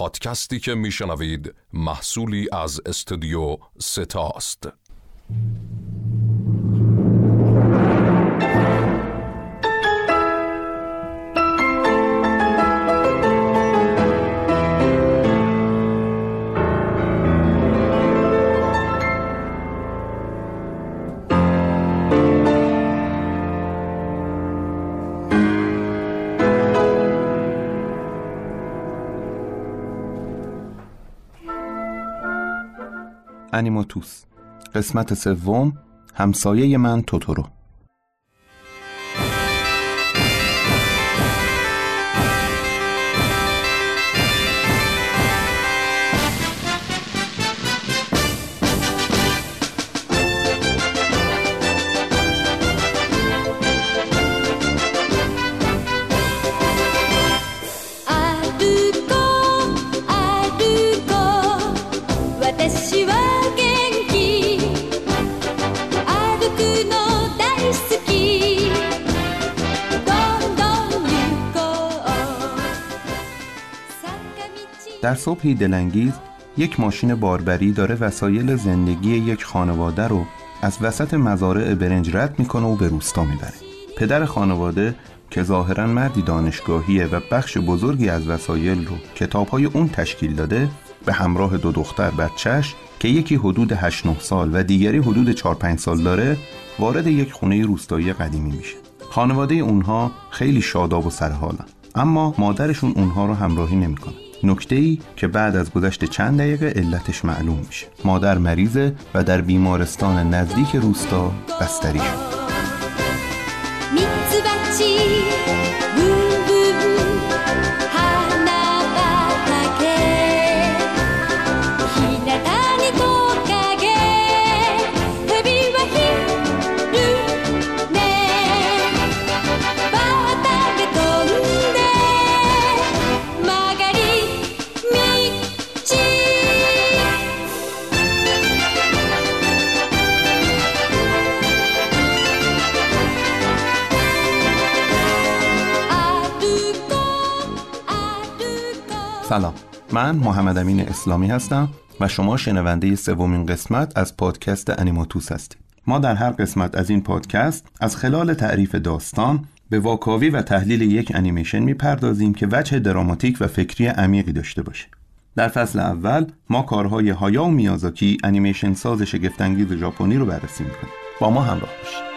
پادکستی که میشنوید محصولی از استودیو ستاست انیماتوس قسمت سوم همسایه من توتورو. صبحی دلانگیز یک ماشین باربری داره وسایل زندگی یک خانواده رو از وسط مزارع برنج رد می‌کنه و به روستا می‌بره. پدر خانواده که ظاهرا مردی دانشگاهیه و بخش بزرگی از وسایل رو کتابهای اون تشکیل داده به همراه دو دختر بچهش که یکی حدود 8 9 سال و دیگری حدود 4 5 سال داره وارد یک خونه روستایی قدیمی میشه. خانواده اونها خیلی شاداب و سرحالن. اما مادرشون اونها رو همراهی نمی‌کنه. نکته ای که بعد از گذشت چند دقیقه علتش معلوم میشه. مادر مریضه و در بیمارستان نزدیک روستا بستری شد. سلام. من محمد امین اسلامی هستم و شما شنونده سومین قسمت از پادکست انیماتوس هستید. ما در هر قسمت از این پادکست از خلال تعریف داستان به واکاوی و تحلیل یک انیمیشن می‌پردازیم که وجه دراماتیک و فکری عمیقی داشته باشه. در فصل اول ما کارهای هایا و میازاکی انیمیشن ساز شگفتانگیز ژاپنی رو بررسی می‌کنیم. با ما همراه باشید.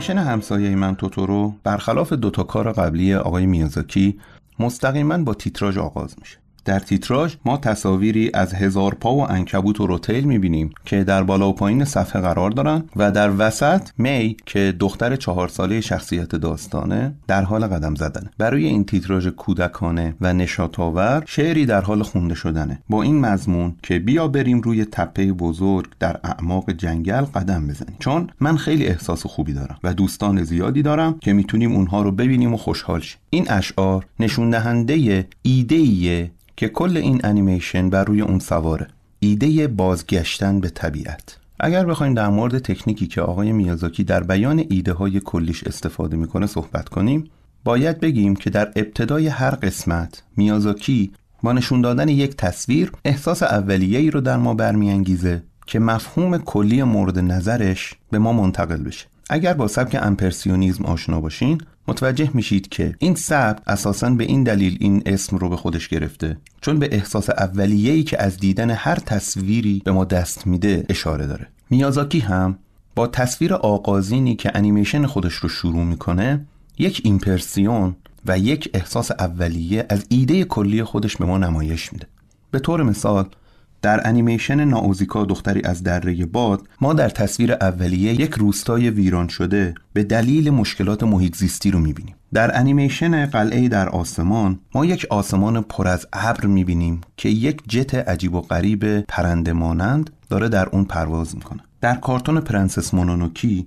انیمیشن همسایه من توتورو برخلاف دوتا کار قبلی آقای میازاکی مستقیما با تیتراژ آغاز میشه. در تیتراژ ما تصاویری از هزار پا و انکبوت و روتیل می‌بینیم که در بالا و پایین صفحه قرار دارن و در وسط می که دختر چهار ساله شخصیت داستانه در حال قدم زدنه برای این تیتراژ کودکانه و نشاتاور شعری در حال خونده شدنه. با این مضمون که بیا بریم روی تپه بزرگ در اعماق جنگل قدم بزنیم. چون من خیلی احساس خوبی دارم و دوستان زیادی دارم که می‌تونیم اونها رو ببینیم و خوشحال شیم. این اشعار نشون دهنده ایده که کل این انیمیشن بر روی اون سواره ایده بازگشتن به طبیعت. اگر بخوایم در مورد تکنیکی که آقای میازاکی در بیان ایده های کلیش استفاده می‌کنه صحبت کنیم باید بگیم که در ابتدای هر قسمت میازاکی با نشون دادن یک تصویر احساس اولیه‌ای رو در ما برمیانگیزه که مفهوم کلی مورد نظرش به ما منتقل بشه. اگر با سبک امپرسیونیزم آشنا باشین متوجه میشید که این سبک اساسا به این دلیل این اسم رو به خودش گرفته. چون به احساس اولیه‌ای که از دیدن هر تصویری به ما دست میده اشاره داره. میازاکی هم با تصویر آغازینی که انیمیشن خودش رو شروع می‌کنه یک ایمپرسیون و یک احساس اولیه از ایده کلی خودش به ما نمایش میده. به طور مثال در انیمیشن ناوزیکا دختری از دره باد ما در تصویر اولیه یک روستای ویران شده به دلیل مشکلات محیط زیستی رو می‌بینیم. در انیمیشن قلعه در آسمان ما یک آسمان پر از ابر می‌بینیم که یک جت عجیب و غریب پرنده مانند داره در اون پرواز می‌کنه. در کارتون پرنسس مونونوکی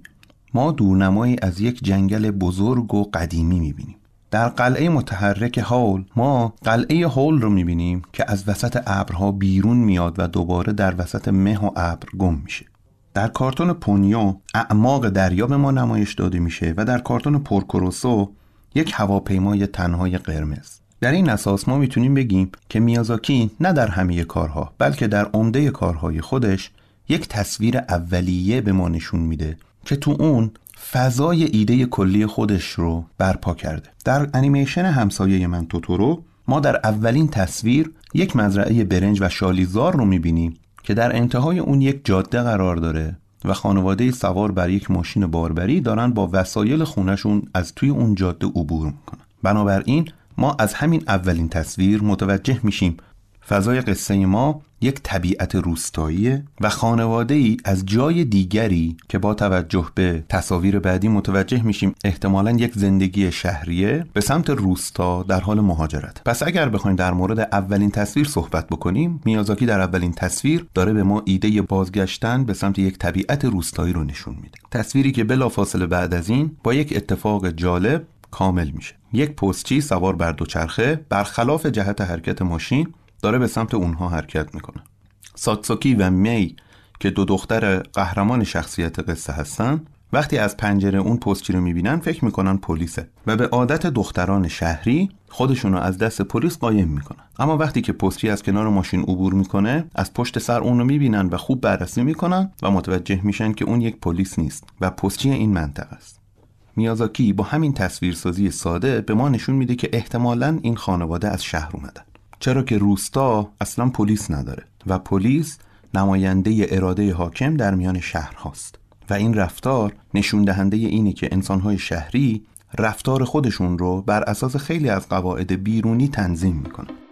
ما دورنمایی از یک جنگل بزرگ و قدیمی می‌بینیم. در قلعه متحرک هول ما قلعه هول رو می‌بینیم که از وسط ابرها بیرون میاد و دوباره در وسط مه و ابر گم میشه. در کارتون پونیو اعماق دریا به ما نمایش داده میشه و در کارتون پورکوروسو یک هواپیمای تنهای قرمز. در این اساس ما می‌تونیم بگیم که میازاکی نه در همه کارها بلکه در عمده کارهای خودش یک تصویر اولیه به ما نشون میده که تو اون فضای ایده کلی خودش رو برپا کرده. در انیمیشن همسایه من توتورو ما در اولین تصویر یک مزرعه برنج و شالیزار رو می‌بینیم که در انتهای اون یک جاده قرار داره و خانواده سوار بر یک ماشین باربری دارن با وسایل خونشون از توی اون جاده عبور می‌کنن. بنابراین ما از همین اولین تصویر متوجه میشیم فضای قصه ما یک طبیعت روستایی و خانواده ای از جای دیگری که با توجه به تصاویر بعدی متوجه میشیم احتمالا یک زندگی شهریه به سمت روستا در حال مهاجرت. پس اگر بخوایم در مورد اولین تصویر صحبت بکنیم میازاکی در اولین تصویر داره به ما ایده بازگشتن به سمت یک طبیعت روستایی رو نشون میده. تصویری که بلافاصله بعد از این با یک اتفاق جالب کامل میشه. یک پستچی سوار بر دوچرخه برخلاف جهت حرکت ماشین داره به سمت اونها حرکت می‌کنه. ساتسوکی و می که دو دختر قهرمان شخصیت قصه هستن وقتی از پنجره اون پستچی رو می‌بینن فکر می‌کنن پلیسه و به عادت دختران شهری خودشون رو از دست پلیس قایم می‌کنن. اما وقتی که پستچی از کنار ماشین عبور می‌کنه از پشت سر اون رو می‌بینن و خوب بررسی می‌کنن و متوجه میشن که اون یک پلیس نیست و پستچی این منطقه است. میازاکی با همین تصویرسازی ساده به ما نشون میده که احتمالا این خانواده از شهر اومدن چرا که روستا اصلا پلیس نداره و پلیس نماینده اراده حاکم در میان شهر هاست و این رفتار نشون دهنده اینه که انسانهای شهری رفتار خودشون رو بر اساس خیلی از قواعد بیرونی تنظیم می‌کنن.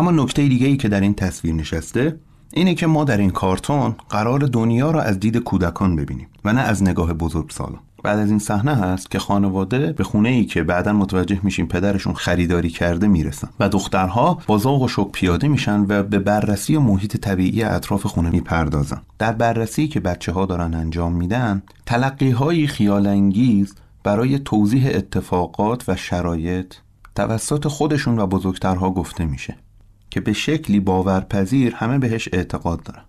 اما نکته دیگه ای که در این تصویر نشسته اینه که ما در این کارتون قرار دنیا را از دید کودکان ببینیم و نه از نگاه بزرگ سالان. بعد از این صحنه هست که خانواده به خونه ای که بعدا متوجه میشیم پدرشون خریداری کرده می‌رسن و دخترها با ذوق و شوق پیاده میشن و به بررسی محیط طبیعی اطراف خونه می‌پردازن. در بررسی که بچه ها دارن انجام میدن تلقی های خیال انگیز برای توضیح اتفاقات و شرایط توسط خودشون و بزرگترها گفته میشه. که به شکلی باورپذیر همه بهش اعتقاد دارن.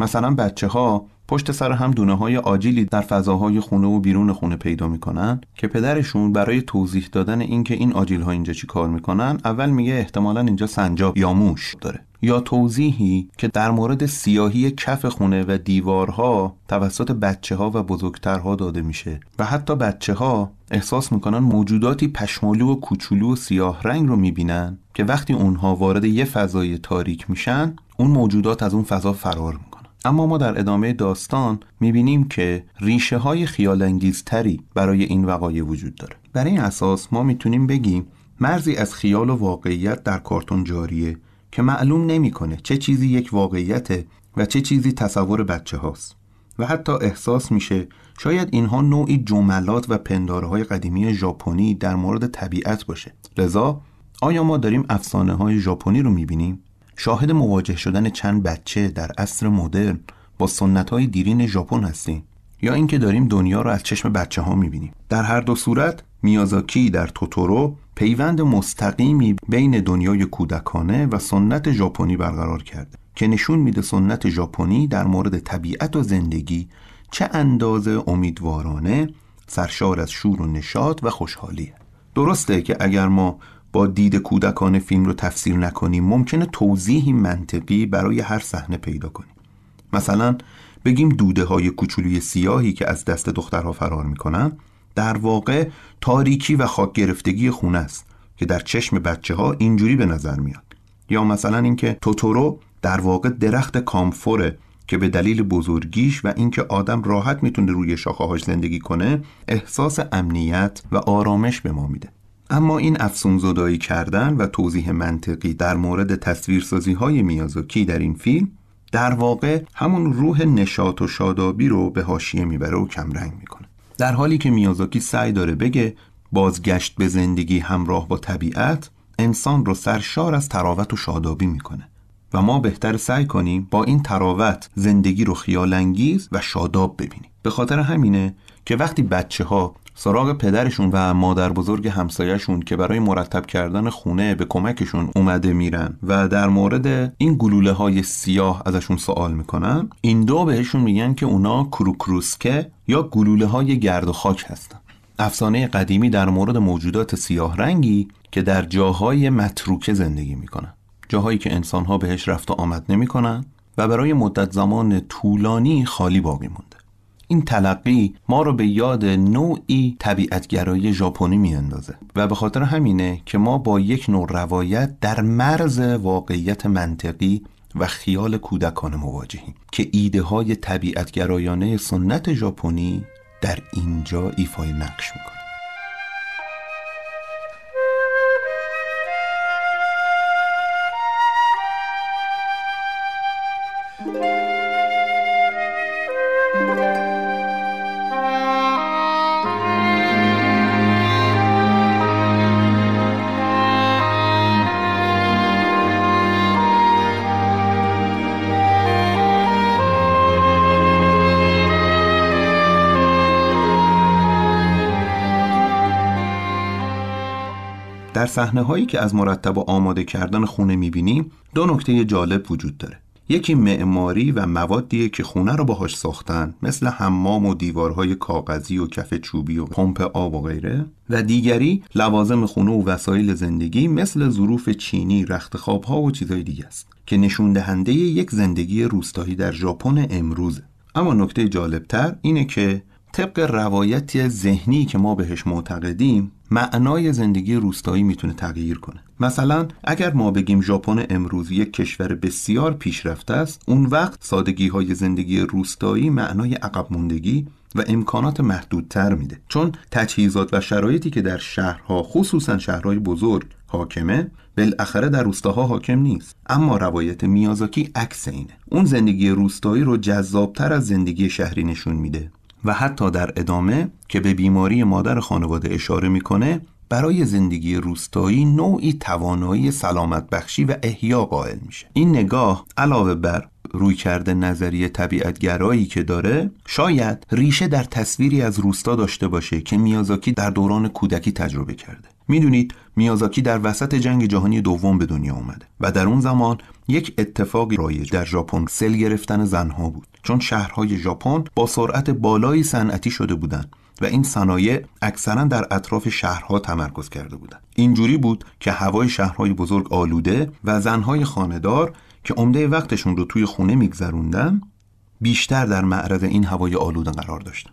مثلا بچه ها پشت سر هم دونه های آجیلی در فضاهای خونه و بیرون خونه پیدا می‌کنن که پدرشون برای توضیح دادن اینکه این آجیل ها اینجا چی کار می‌کنن اول میگه احتمالا اینجا سنجاب یا موش داره. یا توضیحی که در مورد سیاهی کف خونه و دیوارها توسط بچه ها و بزرگترها داده میشه و حتی بچه ها احساس می‌کنن موجوداتی پشمالو و کوچولو و سیاه رنگ رو می‌بینن که وقتی اونها وارد یه فضای تاریک میشن اون موجودات از اون فضا فرار می‌کنن. اما ما در ادامه داستان می‌بینیم که ریشه های خیال تری برای این وقایع وجود داره. برای این اساس ما می‌تونیم بگیم مرزی از خیال و واقعیت در کارتون جاریه که معلوم نمی‌کنه چه چیزی یک واقعیته و چه چیزی تصور بچه هاست. و حتی احساس میشه شاید اینها نوعی جملات و پنداره های قدیمی ژاپنی در مورد طبیعت باشه. لذا آیا ما داریم افسانه های ژاپنی رو می‌بینیم؟ شاهد مواجه شدن چند بچه در عصر مدرن با سنت های دیرین ژاپن هستیم یا اینکه داریم دنیا رو از چشم بچه ها می‌بینیم. در هر دو صورت میازاکی در توتورو پیوند مستقیمی بین دنیای کودکانه و سنت ژاپنی برقرار کرده که نشون میده سنت ژاپنی در مورد طبیعت و زندگی چه اندازه امیدوارانه سرشار از شور و نشاط و خوشحالیه. درسته که اگر ما با دید کودکان فیلم رو تفسیر نکنیم. ممکنه توضیحی منطقی برای هر صحنه پیدا کنیم. مثلا بگیم دوده های کوچولوی سیاهی که از دست دخترها فرار می‌کنن در واقع تاریکی و خاک گرفتگی خونه است که در چشم بچه ها اینجوری به نظر میاد. یا مثلا اینکه توتورو در واقع درخت کامفوره که به دلیل بزرگیش و اینکه آدم راحت می‌تونه روی شاخه‌هاش زندگی کنه احساس امنیت و آرامش به ما میده. اما این افسون زدایی کردن و توضیح منطقی در مورد تصویرسازی های میازاکی در این فیلم در واقع همون روح نشاط و شادابی رو به حاشیه می‌بره و کمرنگ می‌کنه. در حالی که میازاکی سعی داره بگه بازگشت به زندگی همراه با طبیعت انسان رو سرشار از تراوت و شادابی می‌کنه و ما بهتر سعی کنیم با این تراوت زندگی رو خیالانگیز و شاداب ببینیم. به خاطر همینه که وقتی بچه ها سراغ پدرشون و مادر بزرگ همسایهشون که برای مرتب کردن خونه به کمکشون اومده میرن و در مورد این گلوله های سیاه ازشون سوال می‌کنن این دو بهشون میگن که اونا کروکروسکه یا گلوله های گرد و خاک هستن. افسانه قدیمی در مورد موجودات سیاه رنگی که در جاهای متروکه زندگی می‌کنن. جاهایی که انسانها بهش رفت و آمد نمی‌کنن و برای مدت زمان طولانی خالی باقی مونده. این تلقی ما رو به یاد نوعی طبیعتگرایی ژاپنی میاندازه و به خاطر همینه که ما با یک نوع روایت در مرز واقعیت منطقی و خیال کودکانه مواجهیم که ایده های طبیعتگرایانه سنت ژاپنی در اینجا ایفای نقش می‌کنه. صحنه هایی که از مرتب و آماده کردن خونه می‌بینیم دو نکته جالب وجود داره. یکی معماری و موادیه که خونه رو باهاش ساختن مثل حمام و دیوارهای کاغذی و کف چوبی و پمپ آب و غیره. و دیگری لوازم خونه و وسایل زندگی مثل ظروف چینی رخت ها و چیزهای دیگه است که نشون دهنده یک زندگی روستایی در ژاپن امروزه. اما نکته جالبتر اینه که طبق روایتی ذهنی که ما بهش معتقدیم معنای زندگی روستایی می‌تونه تغییر کنه. مثلا اگر ما بگیم ژاپن امروز یک کشور بسیار پیشرفته است اون وقت سادگی های زندگی روستایی معنای عقب موندگی و امکانات محدودتر میده. چون تجهیزات و شرایطی که در شهرها خصوصا شهرهای بزرگ حاکمه بالاخره در روستاها حاکم نیست. اما روایت میازاکی عکس اینه. اون زندگی روستایی رو جذابتر از زندگی شهری نشون میده. و حتی در ادامه که به بیماری مادر خانواده اشاره می‌کنه برای زندگی روستایی نوعی توانایی سلامت بخشی و احیا قائل میشه. این نگاه علاوه بر روی کرده نظریه طبیعتگرایی که داره شاید ریشه در تصویری از روستا داشته باشه که میازاکی در دوران کودکی تجربه کرده. می‌دونید میازاکی در وسط جنگ جهانی دوم به دنیا اومده و در اون زمان یک اتفاقی رایج در ژاپن سل گرفتن زنها بود. چون شهرهای ژاپن با سرعت بالایی صنعتی شده بودند و این صنایع اکثرا در اطراف شهرها تمرکز کرده بودند. اینجوری بود که هوای شهرهای بزرگ آلوده و زنهای خاندار که عمده وقتشون رو توی خونه میگذروندن بیشتر در معرض این هوای آلوده قرار داشتن.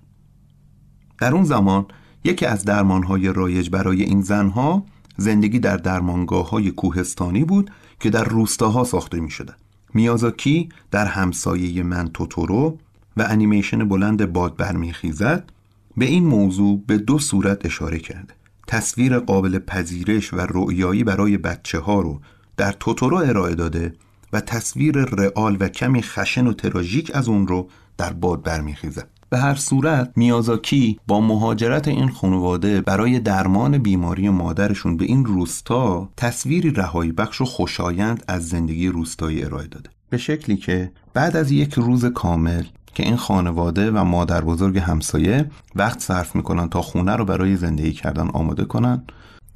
در اون زمان یکی از درمانهای رایج برای این زنها زندگی در درمانگاه های کوهستانی بود که در روستاها ساخته می شده. میازاکی در همسایه من توتورو و انیمیشن بلند باد برمیخیزد به این موضوع به دو صورت اشاره کرده تصویر قابل پذیرش و رؤیایی برای بچه ها رو در توتورو ارائه داده و تصویر رئال و کمی خشن و تراژیک از اون رو در باد برمیخیزد به هر صورت میازاکی با مهاجرت این خانواده برای درمان بیماری مادرشون به این روستا تصویری رهایی بخش و خوشایند از زندگی روستایی ارائه داده. به شکلی که بعد از یک روز کامل که این خانواده و مادر بزرگ همسایه وقت صرف می‌کنن تا خونه رو برای زندگی کردن آماده کنن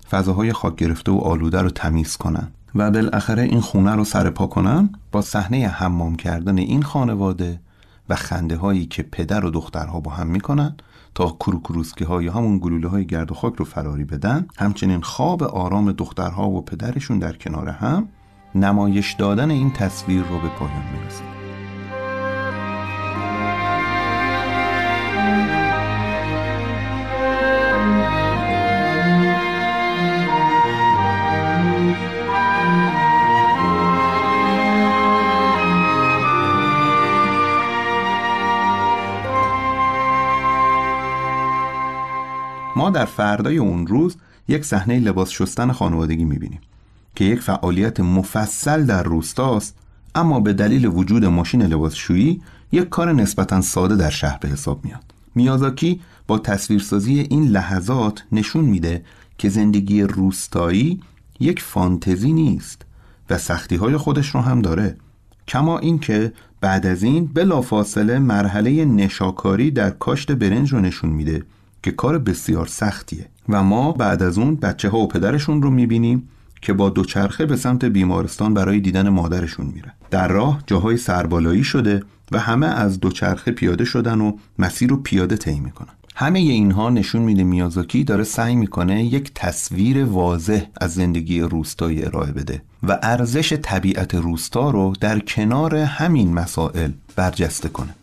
فضاهای خاک گرفته و آلوده رو تمیز کنن و بالاخره این خونه رو سرپا کنن با صحنه حمام کردن این خانواده و خنده هایی که پدر و دخترها با هم می‌کنن تا کروکروسکی های همون گلوله های گرد و خاک رو فراری بدن همچنین خواب آرام دخترها و پدرشون در کنار هم نمایش دادن این تصویر رو به پایان می‌رسه. در فردای اون روز یک صحنه لباس شستن خانوادگی می‌بینیم که یک فعالیت مفصل در روستاست اما به دلیل وجود ماشین لباسشویی یک کار نسبتا ساده در شهر به حساب میاد. میازاکی با تصویرسازی این لحظات نشون میده که زندگی روستایی یک فانتزی نیست و سختی های خودش رو هم داره. کما اینکه بعد از این بلافاصله مرحله نشاکاری در کاشت برنج رو نشون میده که کار بسیار سختیه. و ما بعد از اون بچه ها و پدرشون رو می‌بینیم که با دوچرخه به سمت بیمارستان برای دیدن مادرشون میره در راه جاهای سربالایی شده و همه از دوچرخه پیاده شدن و مسیر رو پیاده طی می‌کنن. همه اینها نشون میده میازاکی داره سعی می‌کنه یک تصویر واضح از زندگی روستایی ارائه بده و ارزش طبیعت روستا رو در کنار همین مسائل برجسته کنه.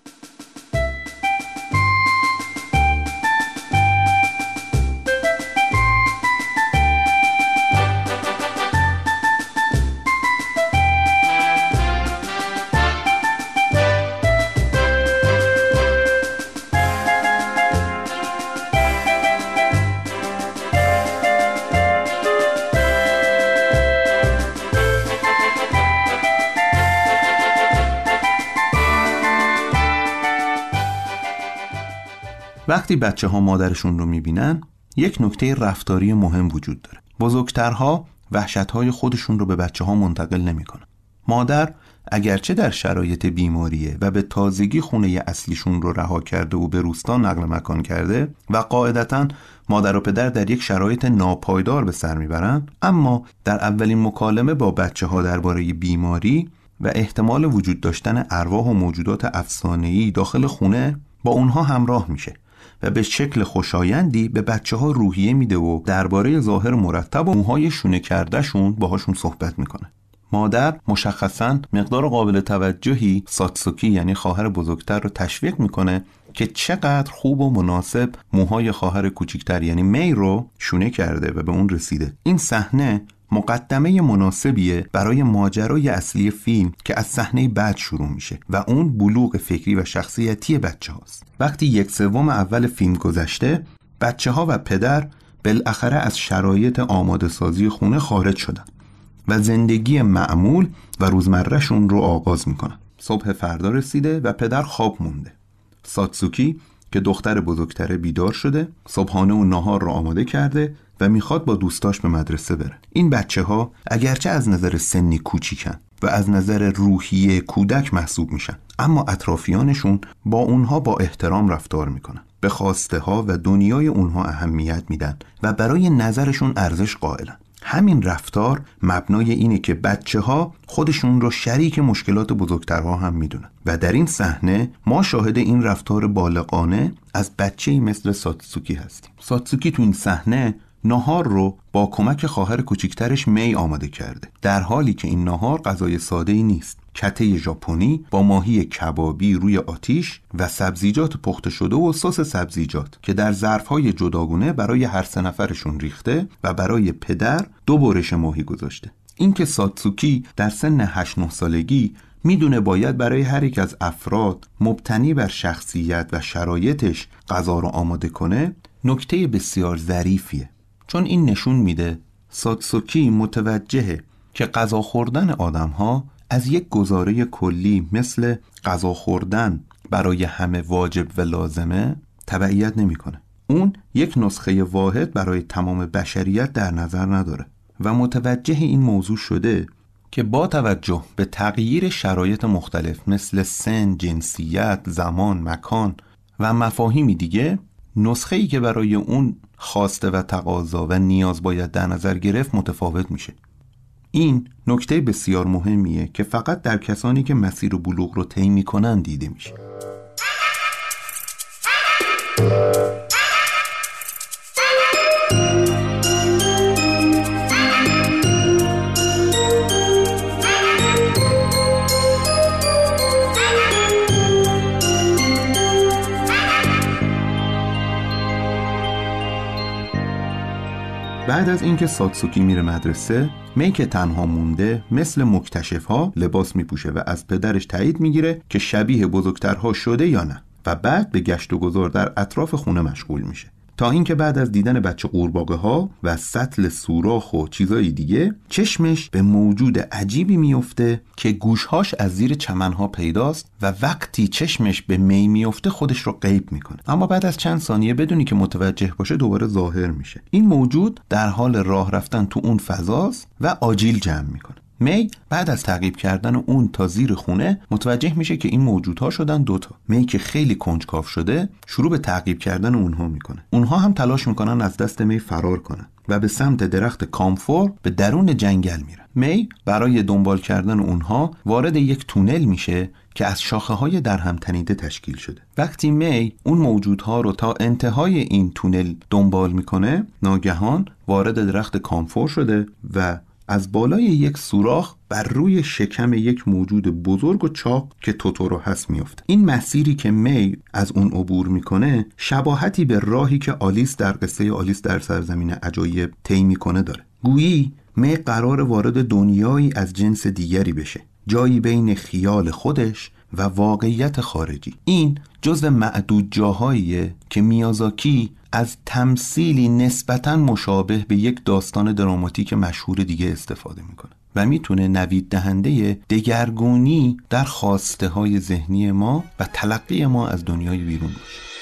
وقتی بچه ها مادرشون رو می‌بینن یک نکته رفتاری مهم وجود داره. بزرگترها وحشت های خودشون رو به بچه ها منتقل نمی‌کنن. مادر اگرچه در شرایط بیماریه و به تازگی خونه اصلیشون رو رها کرده و به روستا نقل مکان کرده و قاعدتا مادر و پدر در یک شرایط ناپایدار به سر می‌برن اما در اولین مکالمه با بچه ها درباره بیماری و احتمال وجود داشتن ارواح و موجودات افسانه‌ای داخل خونه با اونها همراه میشه. و به شکل خوشایندی به بچه ها روحیه میده و درباره ظاهر مرتب و موهای شونه کردهشون باهاشون صحبت می‌کنه. مادر مشخصا مقدار قابل توجهی ساتسوکی یعنی خواهر بزرگتر رو تشویق می‌کنه که چقدر خوب و مناسب موهای خواهر کوچکتر یعنی می رو شونه کرده و به اون رسیده. این صحنه مقدمه مناسبیه برای ماجرای اصلی فیلم که از صحنه بعد شروع میشه و اون بلوغ فکری و شخصیتی بچه هاست وقتی یک سوم اول فیلم گذشته بچه ها و پدر بالاخره از شرایط آماده سازی خونه خارج شدن و زندگی معمول و روزمرهشون رو آغاز می‌کنن. صبح فردا رسیده و پدر خواب مونده. ساتسوکی که دختر بزرگتره بیدار شده صبحانه و نهار رو آماده کرده و می‌خواد با دوستاش به مدرسه بره. این بچه ها اگرچه از نظر سنی کوچیکن و از نظر روحی کودک محسوب میشن اما اطرافیانشون با اونها با احترام رفتار می‌کنن. به خواسته ها و دنیای اونها اهمیت میدن و برای نظرشون ارزش قائلن. همین رفتار مبنای اینه که بچه ها خودشون رو شریک مشکلات بزرگترها هم می‌دونن. و در این صحنه ما شاهد این رفتار بالغانه از بچه مثل ساتسوکی هستیم. ساتسوکی تو این صحنه نهار رو با کمک خواهر کوچیکترش می آماده کرده. در حالی که این نهار غذای ساده ای نیست. کته ژاپنی با ماهی کبابی روی آتیش و سبزیجات پخته شده و سس سبزیجات که در ظرفهای جداگونه برای هر سه نفرشون ریخته و برای پدر دو برش ماهی گذاشته. اینکه ساتسوکی در سن 8 9 سالگی می‌دونه باید برای هر یک از افراد مبتنی بر شخصیت و شرایطش غذا رو آماده کنه نکته بسیار ظریفیه. چون این نشون میده ساتسوکی متوجهه که غذا خوردن آدم ها از یک گزاره کلی مثل غذا خوردن برای همه واجب و لازمه تبعیت نمی‌کنه. اون یک نسخه واحد برای تمام بشریت در نظر نداره و متوجه این موضوع شده که با توجه به تغییر شرایط مختلف مثل سن، جنسیت، زمان، مکان و مفاهیمی دیگه نسخه ای که برای اون خواسته و تقاضا و نیاز باید در نظر گرفت متفاوت میشه. این نکته بسیار مهمیه که فقط در کسانی که مسیر و بلوغ رو طی می‌کنن دیده میشه. بعد از اینکه ساتسوکی میره مدرسه می که تنها مونده مثل مکتشف ها لباس میپوشه و از پدرش تایید می‌گیره که شبیه بزرگترها شده یا نه و بعد به گشت و گذار در اطراف خونه مشغول میشه. تا اینکه بعد از دیدن بچه قورباغه ها و سطل سوراخ و چیزای دیگه چشمش به موجود عجیبی میفته که گوشهاش از زیر چمنها پیداست و وقتی چشمش به می میفته خودش رو غیب می‌کنه. اما بعد از چند ثانیه بدونی که متوجه باشه دوباره ظاهر میشه. این موجود در حال راه رفتن تو اون فضاست و آجیل جمع می‌کنه. می بعد از تعقیب کردن اون تا زیر خونه متوجه میشه که این موجودها شدن دوتا می که خیلی کنجکاف شده شروع به تعقیب کردن اونها می‌کنه. اونها هم تلاش می‌کنن از دست می فرار کنن و به سمت درخت کامفور به درون جنگل میرن. می برای دنبال کردن اونها وارد یک تونل میشه که از شاخه های در هم تنیده تشکیل شده. وقتی می اون موجودها رو تا انتهای این تونل دنبال می‌کنه ناگهان وارد درخت کامفور شده و از بالای یک سوراخ بر روی شکم یک موجود بزرگ و چاق که توتورو هست میفته این مسیری که می از اون عبور می‌کنه شباهتی به راهی که آلیس در قصه آلیس در سرزمین عجایب طی می‌کنه داره. گویی می قرار وارد دنیایی از جنس دیگری بشه جایی بین خیال خودش و واقعیت خارجی. این جزء معدود جاهاییه که میازاکی از تمثیلی نسبتا مشابه به یک داستان دراماتیک مشهور دیگه استفاده می‌کنه و می‌تونه نوید دهنده دگرگونی در خواسته های ذهنی ما و تلقی ما از دنیای بیرون باشه.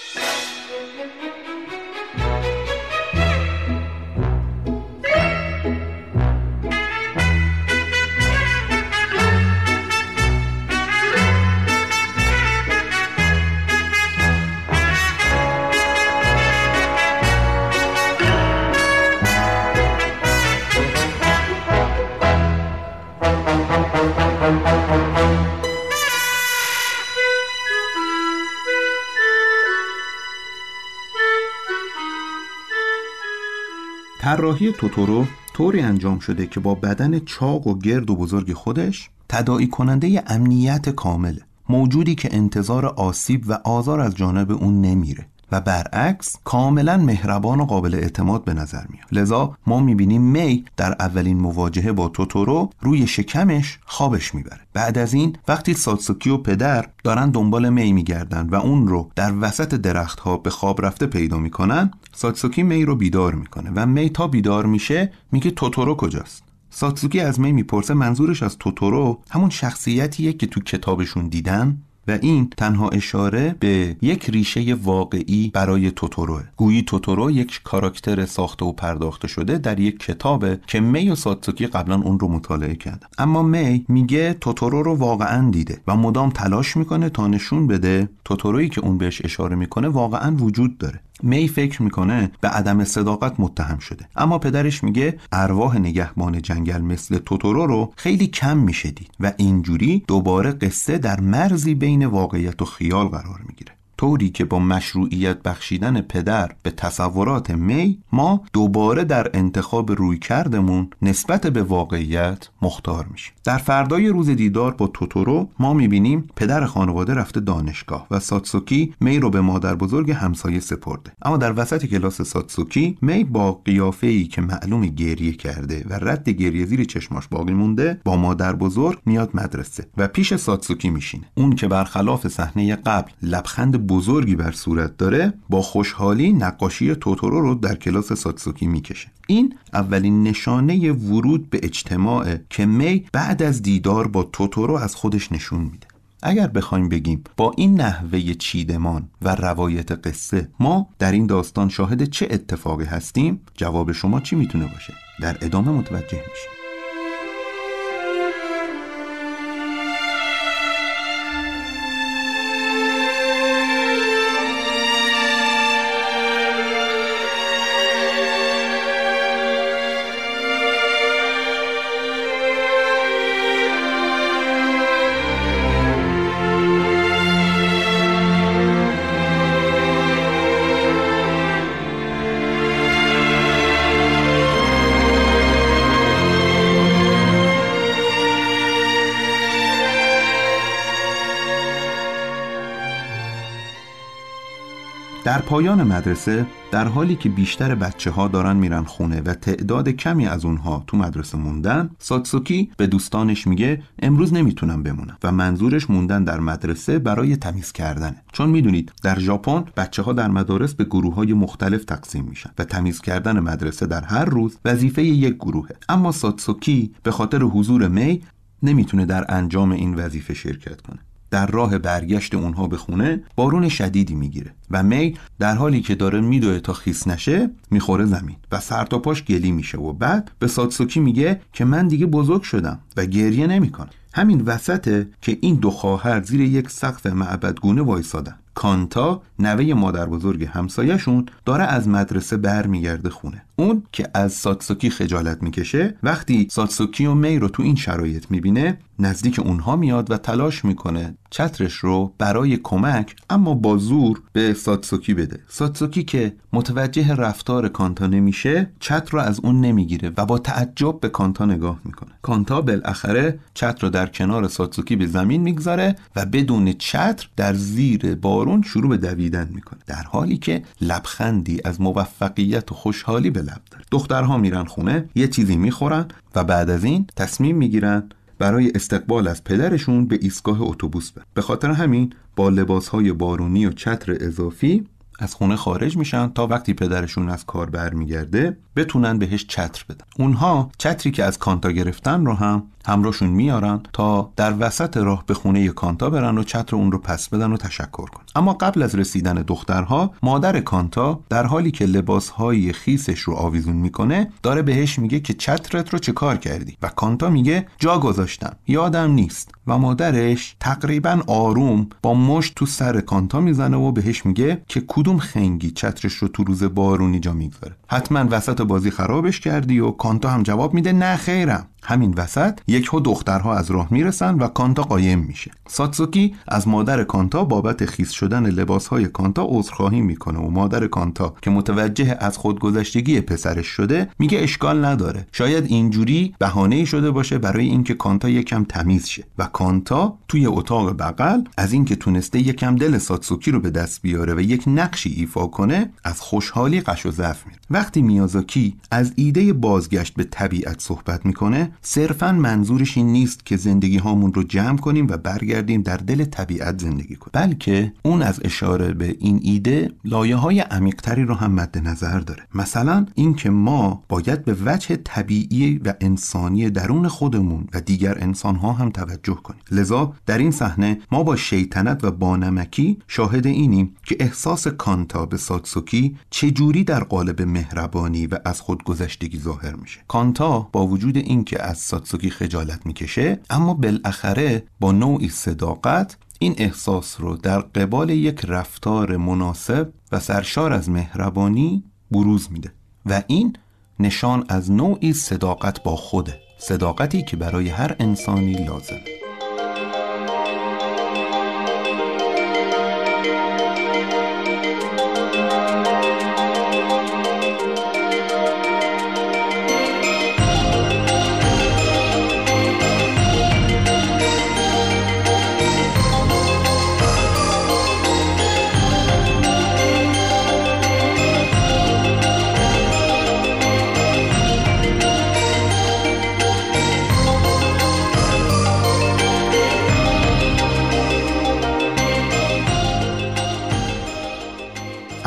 طراحی توتورو طوری انجام شده که با بدن چاق و گرد و بزرگ خودش تداعی کننده امنیت کامله موجودی که انتظار آسیب و آزار از جانب اون نمیره. و برعکس کاملا مهربان و قابل اعتماد به نظر میاد. لذا ما می‌بینیم می در اولین مواجهه با توتورو روی شکمش خوابش می‌بره. بعد از این وقتی ساتسوکی و پدر دارن دنبال می میگردن و اون رو در وسط درختها به خواب رفته پیدا می‌کنن ساتسوکی می رو بیدار می‌کنه و می تا بیدار میشه میگه توتورو کجاست؟ ساتسوکی از می می‌پرسه منظورش از توتورو همون شخصیتیه که تو کتابشون دیدن؟ و این تنها اشاره به یک ریشه واقعی برای توتوروه گویی توتورو یک کاراکتر ساخته و پرداخته شده در یک کتابه که می و ساتسوکی قبلا اون رو مطالعه کرد اما می میگه توتورو رو واقعا دیده و مدام تلاش می‌کنه تا نشون بده توتورویی که اون بهش اشاره می‌کنه واقعا وجود داره. می فکر می‌کنه به عدم صداقت متهم شده. اما پدرش میگه ارواح نگهبان جنگل مثل توتورو رو خیلی کم میشه دید و اینجوری دوباره قصه در مرزی بین واقعیت و خیال قرار می‌گیره. طوری که با مشروعیت بخشیدن پدر به تصورات می ما دوباره در انتخاب روی کردمون نسبت به واقعیت مختار میشیم. در فردای روز دیدار با توتورو ما می‌بینیم پدر خانواده رفته دانشگاه و ساتسوکی می رو به مادر بزرگ همسایه سپرده. اما در وسط کلاس ساتسوکی می با قیافه ای که معلوم گریه کرده و رد گریه زیر چشماش باقی مونده با مادر بزرگ میاد مدرسه و پیش ساتسوکی میشینه. اون که برخلاف صحنه قبل لبخند بزرگی بر صورت داره با خوشحالی نقاشی توتورو رو در کلاس ساتسوکی می‌کشه. این اولین نشانه ورود به اجتماع که می بعد از دیدار با توتورو از خودش نشون میده. اگر بخوایم بگیم با این نحوه چیدمان و روایت قصه ما در این داستان شاهد چه اتفاقی هستیم جواب شما چی می‌تونه باشه؟ در ادامه متوجه میشیم. پایان مدرسه در حالی که بیشتر بچه ها دارن میرن خونه و تعداد کمی از اونها تو مدرسه موندن ساتسوکی به دوستانش میگه امروز نمی‌تونم بمونم. و منظورش موندن در مدرسه برای تمیز کردنه. چون می‌دونید در ژاپن بچه ها در مدارس به گروه های مختلف تقسیم میشن و تمیز کردن مدرسه در هر روز وظیفه یک گروهه. اما ساتسوکی به خاطر حضور می نمی‌تونه در انجام این وظیفه شرکت کنه. در راه برگشت اونها به خونه بارون شدیدی می‌گیره و می در حالی که داره میدوه تا خیس نشه می‌خوره زمین و سر تا پاش گلی میشه و بعد به ساتسوکی میگه که من دیگه بزرگ شدم و گریه نمی‌کنم. همین وسطه که این دو خواهر زیر یک سقف معبدگونه وایسادن. کانتا نوه مادر بزرگ همسایهشون داره از مدرسه برمیگرده خونه. اون که از ساتسوکی خجالت می‌کشه وقتی ساتسوکی و می رو تو این شرایط می‌بینه نزدیک اونها میاد و تلاش می‌کنه چترش رو برای کمک اما با زور به ساتسوکی بده. ساتسوکی که متوجه رفتار کانتا نمیشه چتر رو از اون نمی‌گیره و با تعجب به کانتا نگاه می‌کنه. کانتا بالاخره چتر رو در کنار ساتسوکی به زمین می‌گذاره و بدون چتر در زیر بارون شروع به دویدن می‌کنه. در حالی که لبخندی از موفقیت و خوشحالی به لب داره دخترها میرن خونه یه چیزی می‌خورن و بعد از این تصمیم می‌گیرن برای استقبال از پدرشون به ایستگاه اتوبوس برن. به خاطر همین با لباسهای بارونی و چتر اضافی از خونه خارج میشن تا وقتی پدرشون از کار برمیگرده بتونن بهش چتر بدن. اونها چتری که از کانتا گرفتن رو هم همراهشون میارن تا در وسط راه به خونه کانتا برن و چتر اون رو پس بدن و تشکر کن اما قبل از رسیدن دخترها مادر کانتا در حالی که لباسهای خیسش رو آویزون می‌کنه داره بهش میگه که چترت رو چه کار کردی؟ و کانتا میگه جا گذاشتم یادم نیست. و مادرش تقریبا آروم با مشت تو سر کانتا می‌زنه و بهش میگه که کدوم خنگی چترش رو تو روز بارونی جا می‌گذاره. حتما وسط بازی خرابش کردی و کانتا هم جواب میده نه خیرم. همین وسط یک هو دخترها از راه می‌رسن و کانتا قایم میشه. ساتسوکی از مادر کانتا بابت خیس شدن لباسهای کانتا عذرخواهی می‌کنه و مادر کانتا که متوجه از خودگذشتگی پسرش شده میگه اشکال نداره. شاید اینجوری بهانه شده باشه برای اینکه کانتا یکم تمیز شه و کانتا توی اتاق بغل از اینکه تونسته یکم دل ساتسوکی رو به دست بیاره و یک نقشی ایفا کنه از خوشحالی قش و ضعف میره. وقتی میازاکی از ایده بازگشت به طبیعت صحبت می‌کنه صرفا منظورش این نیست که زندگی هامون رو جمع کنیم و برگردیم در دل طبیعت زندگی کنیم. بلکه اون از اشاره به این ایده لایه های عمیقتری رو هم مد نظر داره. مثلا اینکه ما باید به وجه طبیعی و انسانی درون خودمون و دیگر انسان ها هم توجه کنیم. لذا در این صحنه ما با شیطنت و بانمکی شاهد اینیم که احساس کانتا به ساتسوکی چجوری در قالب مهربانی و از خودگذشتگی ظاهر میشه. کانتا با وجود اینکه از ساتسوکی خجالت می‌کشه اما بالاخره با نوعی صداقت این احساس رو در قبال یک رفتار مناسب و سرشار از مهربانی بروز میده و این نشان از نوعی صداقت با خوده صداقتی که برای هر انسانی لازمه.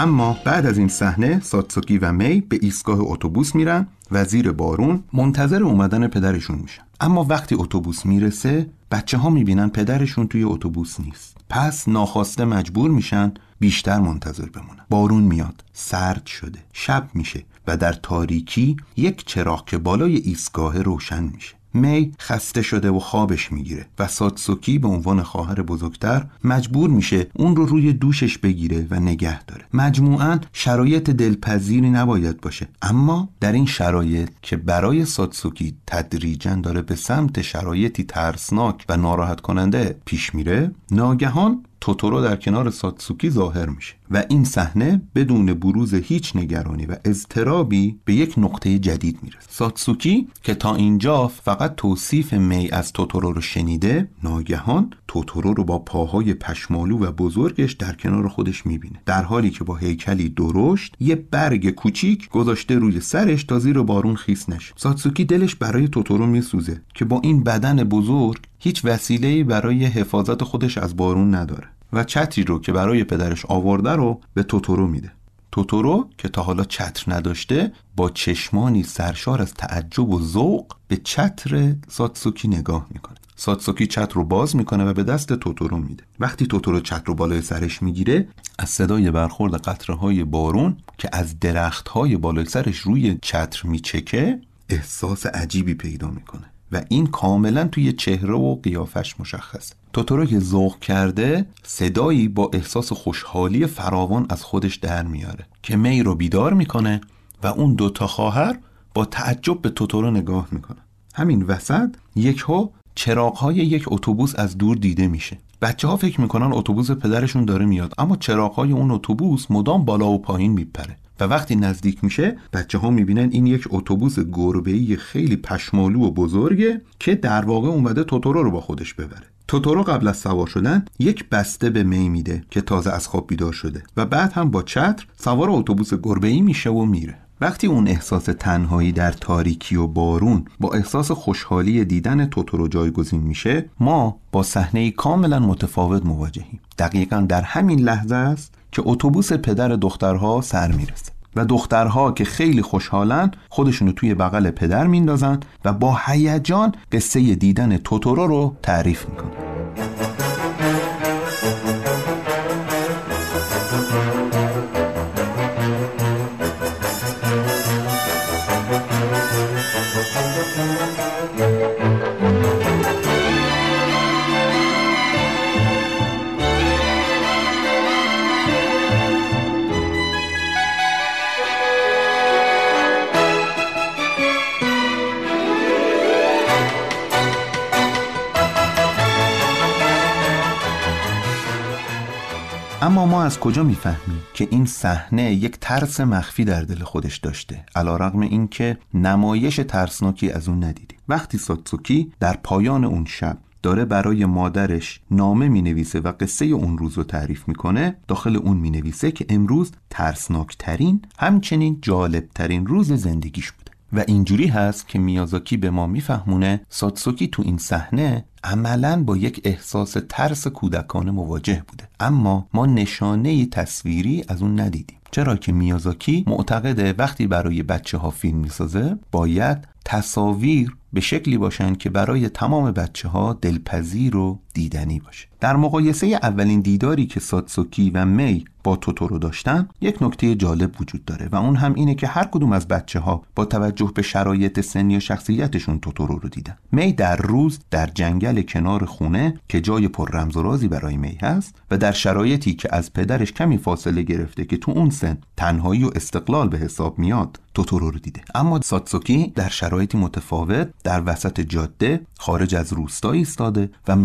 اما بعد از این صحنه ساتسوکی و می به ایستگاه اتوبوس میرن و زیر بارون منتظر اومدن پدرشون میشن. اما وقتی اتوبوس می‌رسه بچه ها می‌بینن پدرشون توی اتوبوس نیست. پس ناخواسته مجبور میشن بیشتر منتظر بمونن. بارون میاد. سرد شده. شب میشه و در تاریکی یک چراغ که بالای ایستگاه روشن میشه. می خسته شده و خوابش می‌گیره و ساتسوکی به عنوان خواهر بزرگتر مجبور میشه اون رو روی دوشش بگیره و نگه داره. مجموعا شرایط دلپذیری نباید باشه. اما در این شرایط که برای ساتسوکی تدریجا داره به سمت شرایطی ترسناک و ناراحت کننده پیش میره ناگهان توتورو در کنار ساتسوکی ظاهر میشه و این صحنه بدون بروز هیچ نگرانی و اضطرابی به یک نقطه جدید می‌رسه. ساتسوکی که تا اینجا فقط توصیف می از توتورو رو شنیده ناگهان توتورو رو با پاهای پشمالو و بزرگش در کنار خودش می‌بینه. در حالی که با هیکلی درشت یه برگ کوچیک گذاشته روی سرش تا زیر بارون خیس نشه. ساتسوکی دلش برای توتورو میسوزه که با این بدن بزرگ هیچ وسیله‌ای برای حفاظت خودش از بارون نداره و چتری رو که برای پدرش آورده رو به توتورو میده. توتورو که تا حالا چتر نداشته با چشمانی سرشار از تعجب و ذوق به چتر ساتسوکی نگاه می‌کنه. ساتسوکی چتر رو باز می‌کنه و به دست توتورو میده. وقتی توتورو چتر رو بالای سرش می‌گیره از صدای برخورد قطره های بارون که از درخت های بالای سرش روی چتر میچکه احساس عجیبی پیدا می‌کنه. و این کاملا توی چهره و قیافش مشخص. توتورو که ذوق کرده صدایی با احساس خوشحالی فراوان از خودش در میاره که می رو بیدار می‌کنه و اون دوتا خواهر با تعجب به توتورو نگاه می‌کنه همین وسط یک ها چراغ های یک اتوبوس از دور دیده میشه. بچه ها فکر می‌کنن اتوبوس پدرشون داره میاد اما چراغ های اون اتوبوس مدام بالا و پایین میپره. و وقتی نزدیک میشه بچه ها می‌بینن این یک اتوبوس گربه‌ای خیلی پشمالو و بزرگه که در واقع اومده توتورو رو با خودش ببره. توتورو قبل از سوار شدن یک بسته به می میده که تازه از خواب بیدار شده و بعد هم با چتر سوار اتوبوس گربه‌ای میشه و میره. وقتی اون احساس تنهایی در تاریکی و بارون با احساس خوشحالی دیدن توتورو جایگزین میشه ما با صحنه کاملا متفاوت مواجهیم. دقیقا در همین لحظه است که اتوبوس پدر دخترها سر می‌رسه و دخترها که خیلی خوشحالن خودشونو توی بغل پدر میندازن و با هیجان قصه دیدن توتورو رو تعریف می‌کنن. کجا می‌فهمیم که این صحنه یک ترس مخفی در دل خودش داشته؟ علا رقم این که نمایش ترسناکی از اون ندیدیم وقتی ساتسوکی در پایان اون شب داره برای مادرش نامه می نویسه و قصه اون روز رو تعریف می‌کنه داخل اون می نویسه که امروز ترسناکترین همچنین جالبترین روز زندگیش بوده. و اینجوری هست که میازاکی به ما میفهمونه ساتسوکی تو این صحنه عملا با یک احساس ترس کودکانه مواجه بوده. اما ما نشانه تصویری از اون ندیدیم. چرا که میازاکی معتقده وقتی برای بچه ها فیلم می‌سازه باید تصاویر به شکلی باشن که برای تمام بچه ها دلپذیر و دیدنی باشه. در مقایسه اولین دیداری که ساتسوکی و می با توتورو داشتن یک نکته جالب وجود داره و اون هم اینه که هر کدوم از بچه ها با توجه به شرایط سنی و شخصیتشون توتورو رو دیدن. می در روز در جنگل کنار خونه که جای پر رمز و رازی برای می هست و در شرایطی که از پدرش کمی فاصله گرفته که تو اون سن تنهایی و استقلال به حساب میاد توتورو رو دیده. اما ساتسوکی در شرایطی متفاوت در وسط جاده خارج از روستا ایستاده و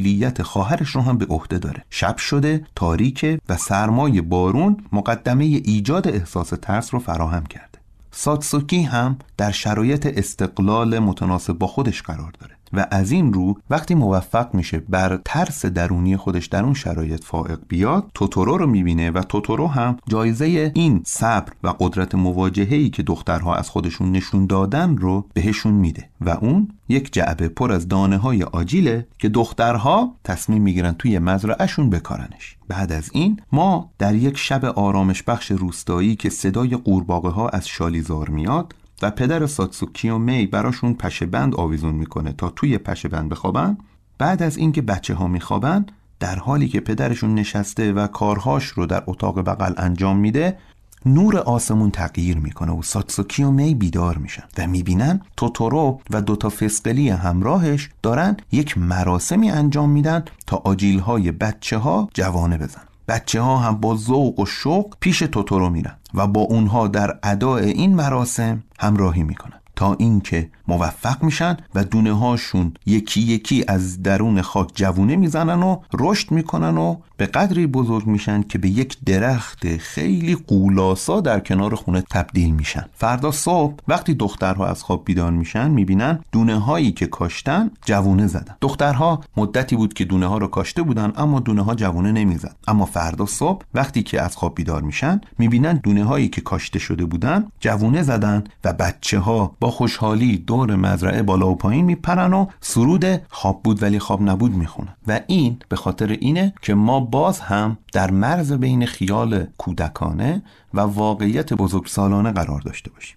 مسئولیت خواهرش رو هم به عهده داره. شب شده تاریک و سرمای بارون مقدمه ایجاد احساس ترس رو فراهم کرده. ساتسوکی هم در شرایط استقلال متناسب با خودش قرار داره. و از این رو وقتی موفق میشه بر ترس درونی خودش در اون شرایط فائق بیاد توتورو رو می‌بینه و توتورو هم جایزه این صبر و قدرت مواجهه‌ای که دخترها از خودشون نشون دادن رو بهشون میده و اون یک جعبه پر از دانه های آجیله که دخترها تصمیم می‌گیرن توی مزرعهشون بکارنش. بعد از این ما در یک شب آرامش بخش روستایی که صدای قورباغه ها از شالیزار میاد و پدر ساتسوکی و می براشون پشه بند آویزون می‌کنه تا توی پشه بند بخوابن. بعد از اینکه بچه ها میخوابن در حالی که پدرشون نشسته و کارهاش رو در اتاق بغل انجام میده نور آسمون تغییر می‌کنه و ساتسوکی و می بیدار میشن و می‌بینن توتورو و دوتا فسقلی همراهش دارن یک مراسمی انجام میدن تا آجیل های بچه ها جوانه بزن بچه ها هم با ذوق و شوق پیش توتورو میرن و با اونها در اداء این مراسم همراهی می‌کنن. تا اینکه موفق میشن و دونه هاشون یکی یکی از درون خاک جوونه می‌زنن و رشد می‌کنن و به قدری بزرگ میشن که به یک درخت خیلی قولاسا در کنار خونه تبدیل میشن. فردا صبح وقتی دخترها از خواب بیدار میشن می‌بینن دونه هایی که کاشتن جوونه زدن. دخترها مدتی بود که دونه ها رو کاشته بودن اما دونه ها جوونه نمی‌زد. اما فردا صبح وقتی که از خواب بیدار میشن می‌بینن دونه هایی که کاشته شده بودن جوونه زدن و بچه ها با خوشحالی دور مزرعه بالا و پایین میپرن و سرود خواب بود ولی خواب نبود می‌خونن. و این به خاطر اینه که ما باز هم در مرز بین خیال کودکانه و واقعیت بزرگسالانه قرار داشته باشیم.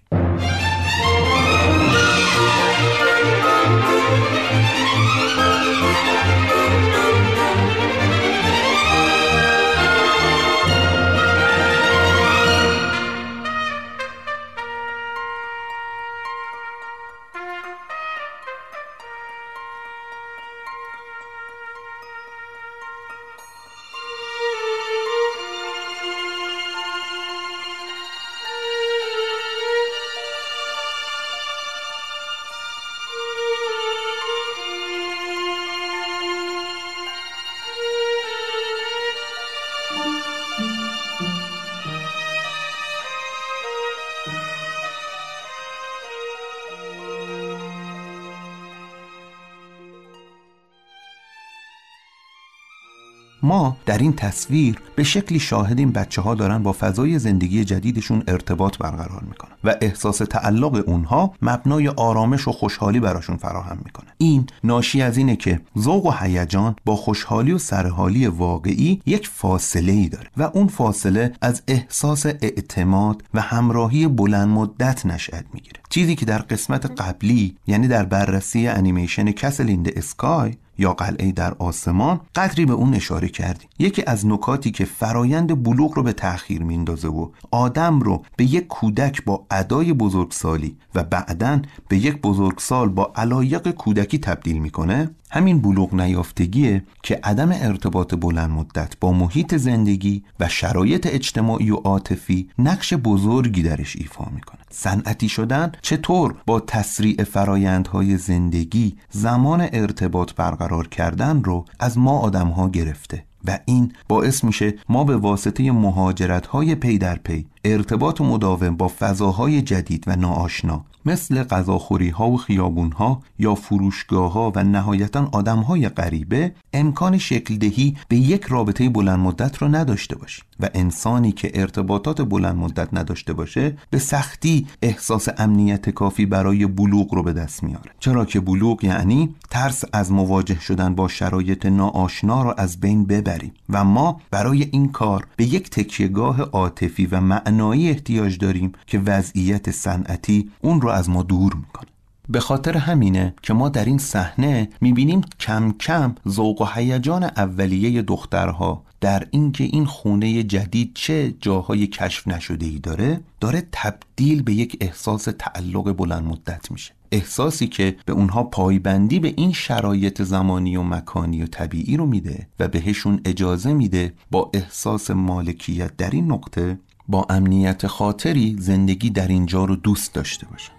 ما در این تصویر به شکلی شاهدیم بچه ها دارن با فضای زندگی جدیدشون ارتباط برقرار می‌کنن و احساس تعلق اونها مبنای آرامش و خوشحالی براشون فراهم می‌کنه. این ناشی از اینه که ذوق و هیجان با خوشحالی و سرحالی واقعی یک فاصله ای داره و اون فاصله از احساس اعتماد و همراهی بلند مدت نشأت می‌گیره. چیزی که در قسمت قبلی یعنی در بررسی انیمیشن کسل اسکای یا قلعه در آسمان قدری به اون اشاره کردیم یکی از نکاتی که فرایند بلوغ رو به تأخیر میندازه و آدم رو به یک کودک با ادای بزرگسالی و بعدا به یک بزرگسال با علایق کودکی تبدیل می‌کنه همین بلوغ نیافتگیه که عدم ارتباط بلند مدت با محیط زندگی و شرایط اجتماعی و عاطفی نقش بزرگی درش ایفا می‌کنه. صنعتی شدن چطور با تسریع فرایندهای زندگی زمان ارتباط برقرار کردن رو از ما آدمها گرفته و این باعث میشه ما به واسطه مهاجرت های پی در پی ارتباط مداوم با فضاهای جدید و ناآشنا مثل غذاخوری ها و خیابون ها یا فروشگاه ها و نهایتا آدم های غریبه امکان شکل دهی به یک رابطه بلند مدت را نداشته باشیم و انسانی که ارتباطات بلند مدت نداشته باشه به سختی احساس امنیت کافی برای بلوغ رو به دست میاره. چرا که بلوغ یعنی ترس از مواجه شدن با شرایط ناآشنا را از بین ببریم و ما برای این کار به یک تکیهگاه عاطفی و معنایی احتیاج داریم که وضعیت صنعتی اون رو از ما دور می‌کنه. به خاطر همینه که ما در این صحنه می‌بینیم کم کم ذوق و هیجان اولیه دخترها در اینکه این خونه جدید چه جاهای کشف نشده ای داره داره تبدیل به یک احساس تعلق بلند مدت میشه. احساسی که به اونها پایبندی به این شرایط زمانی و مکانی و طبیعی رو میده و بهشون اجازه میده با احساس مالکیت در این نقطه با امنیت خاطری زندگی در اینجا رو دوست داشته باشن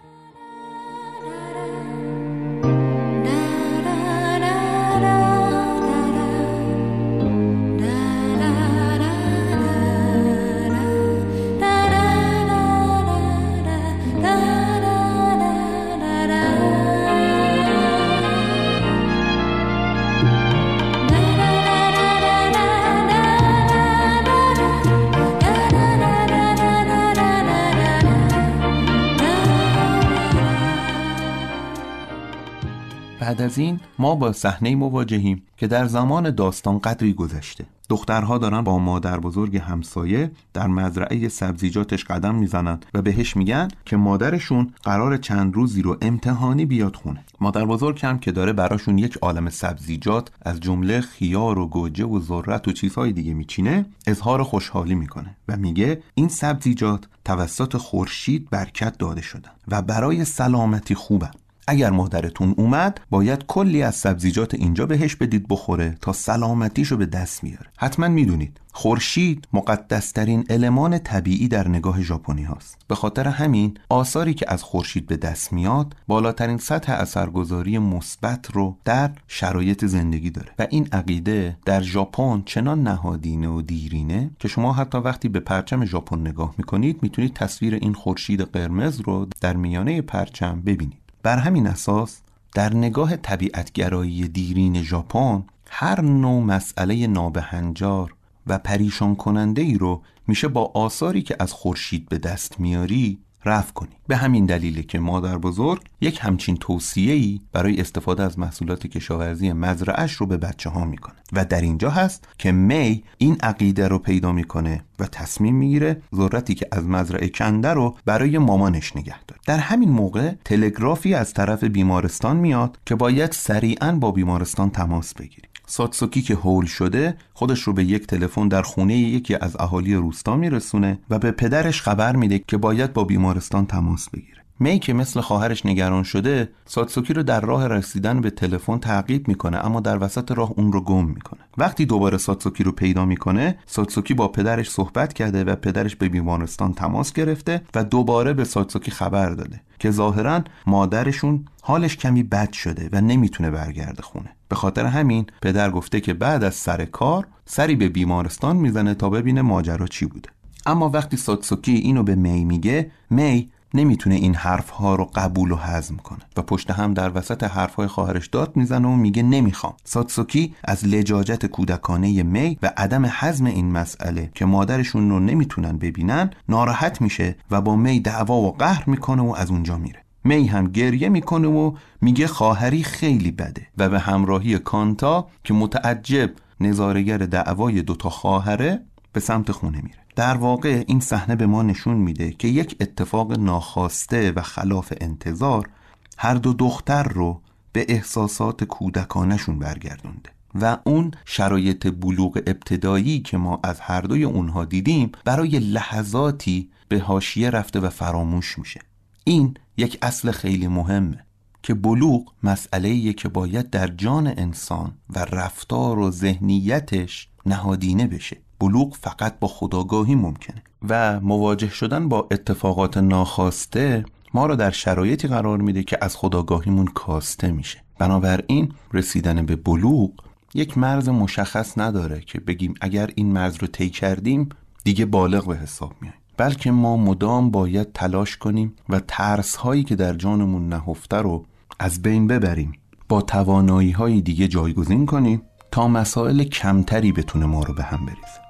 از این ما با صحنه مواجهیم که در زمان داستان قدری گذشته. دخترها دارن با مادر بزرگ همسایه در مزرعه سبزیجاتش قدم می‌زنن و بهش میگن که مادرشون قرار چند روزی رو امتحانی بیاد خونه. مادر بزرگ هم که داره براشون یک عالم سبزیجات از جمله خیار و گوجه و ذرت و چیزهای دیگه میچینه اظهار خوشحالی می‌کنه و میگه این سبزیجات توسط خورشید برکت داده شدن و برای سلامتی خوبن. اگر مادرتون اومد باید کلی از سبزیجات اینجا بهش بدید بخوره تا سلامتیشو به دست میاره حتما می‌دونید خورشید مقدسترین المان طبیعی در نگاه ژاپنی هاست. به خاطر همین آثاری که از خورشید به دست میاد بالاترین سطح اثرگذاری مثبت رو در شرایط زندگی داره. و این عقیده در ژاپن چنان نهادینه و دیرینه که شما حتی وقتی به پرچم ژاپن نگاه می‌کنید می‌تونید تصویر این خورشید قرمز رو در میانه پرچم ببینید. بر همین اساس در نگاه طبیعتگرایی دیرین ژاپن هر نوع مسئله نابهنجار و پریشان کننده ای رو میشه با آثاری که از خورشید به دست میاری رفع کنی. به همین دلیله که مادر بزرگ یک همچین ای برای استفاده از محصولات کشاورزی مزرعش رو به بچه ها می‌کنه. و در اینجا هست که می این عقیده رو پیدا می‌کنه و تصمیم می‌گیره ذرتی که از مزرعه کنده رو برای مامانش نگه داره. در همین موقع تلگرافی از طرف بیمارستان میاد که باید سریعا با بیمارستان تماس بگیری ساتسوکی که هول شده خودش رو به یک تلفن در خونه یکی از اهالی روستا میرسونه و به پدرش خبر میده که باید با بیمارستان تماس بگیره. می که مثل خواهرش نگران شده ساتسوکی رو در راه رسیدن به تلفن تعقیب می‌کنه اما در وسط راه اون رو گم می‌کنه. وقتی دوباره ساتسوکی رو پیدا می‌کنه ساتسوکی با پدرش صحبت کرده و پدرش به بیمارستان تماس گرفته و دوباره به ساتسوکی خبر داده که ظاهرا مادرشون حالش کمی بد شده و نمی‌تونه برگرده خونه. به خاطر همین پدر گفته که بعد از سر کار سری به بیمارستان می‌زنه تا ببینه ماجرا چی بوده. اما وقتی ساتسوکی اینو به می میگه می نمی‌تونه این حرف ها رو قبول و هضم کنه. و پشت هم در وسط حرف های خواهرش داد می‌زنه و میگه نمی‌خوام. ساتسوکی از لجاجت کودکانه می و عدم حزم این مسئله که مادرشون رو نمی‌تونن ببینن ناراحت میشه و با می دعوا و قهر می‌کنه و از اونجا میره. می هم گریه می‌کنه و میگه خواهری خیلی بده و به همراهی کانتا که متعجب نظارگر دعوای دوتا خواهره به سمت خونه میره. در واقع این صحنه به ما نشون میده که یک اتفاق ناخواسته و خلاف انتظار هر دو دختر رو به احساسات کودکانشون برگردونده و اون شرایط بلوغ ابتدایی که ما از هر دوی اونها دیدیم برای لحظاتی به هاشیه رفته و فراموش میشه. این یک اصل خیلی مهمه که بلوغ مسئله که باید در جان انسان و رفتار و ذهنیتش نهادینه بشه. بلوغ فقط با خداگاهی ممکنه و مواجه شدن با اتفاقات ناخواسته ما رو در شرایطی قرار میده که از خداگاهیمون کاسته میشه. بنابراین رسیدن به بلوغ یک مرز مشخص نداره که بگیم اگر این مرز رو طی کردیم دیگه بالغ به حساب میایم بلکه ما مدام باید تلاش کنیم و ترس هایی که در جانمون نهفته رو از بین ببریم. با توانایی های دیگه جایگزین کنیم تا مسائل کمتری بتونه ما رو به هم بریزه.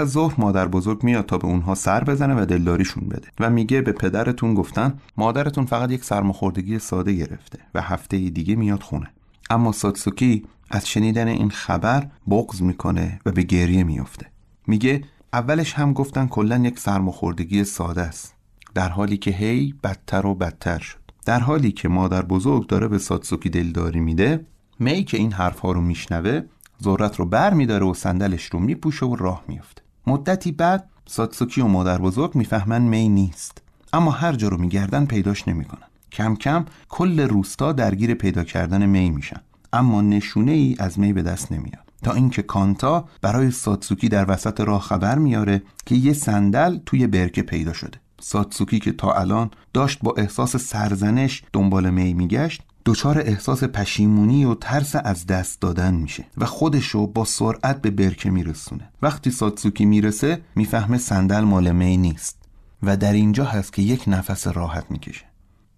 از ظهر مادر بزرگ میاد تا به اونها سر بزنه و دلداریشون بده و میگه به پدرتون گفتن مادرتون فقط یک سرماخوردگی ساده گرفته و هفته دیگه میاد خونه. اما ساتسوکی از شنیدن این خبر بغض می‌کنه و به گریه میافته. میگه اولش هم گفتن کلا یک سرماخوردگی ساده است. در حالی که هی بدتر و بدتر شد. در حالی که مادر بزرگ داره به ساتسوکی دلداری میده می که این حرفها رو میشنوه ذرت رو بر میداره و صندلش رو میپوشه و راه میفته مدتی بعد ساتسوکی و مادر بزرگ می‌فهمن می نیست. اما هر جا رو میگردن پیداش نمی‌کنن. کم کم کل روستا درگیر پیدا کردن می میشن. اما نشونه ای از می به دست نمیاد. تا اینکه کانتا برای ساتسوکی در وسط راه خبر میاره که یه صندل توی برکه پیدا شده. ساتسوکی که تا الان داشت با احساس سرزنش دنبال می میگشت دچار احساس پشیمونی و ترس از دست دادن میشه و خودشو با سرعت به برکه میرسونه. وقتی ساتسوکی می‌رسه می‌فهمه صندل مال می نیست و در اینجا هست که یک نفس راحت می‌کشه.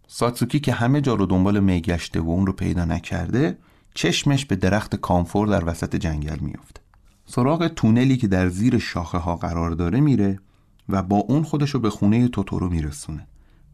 ساتسوکی که همه جا رو دنبال می گشته و اون رو پیدا نکرده چشمش به درخت کامفور در وسط جنگل میافته. سراغ تونلی که در زیر شاخه ها قرار داره میره و با اون خودشو به خونه توتورو میرسونه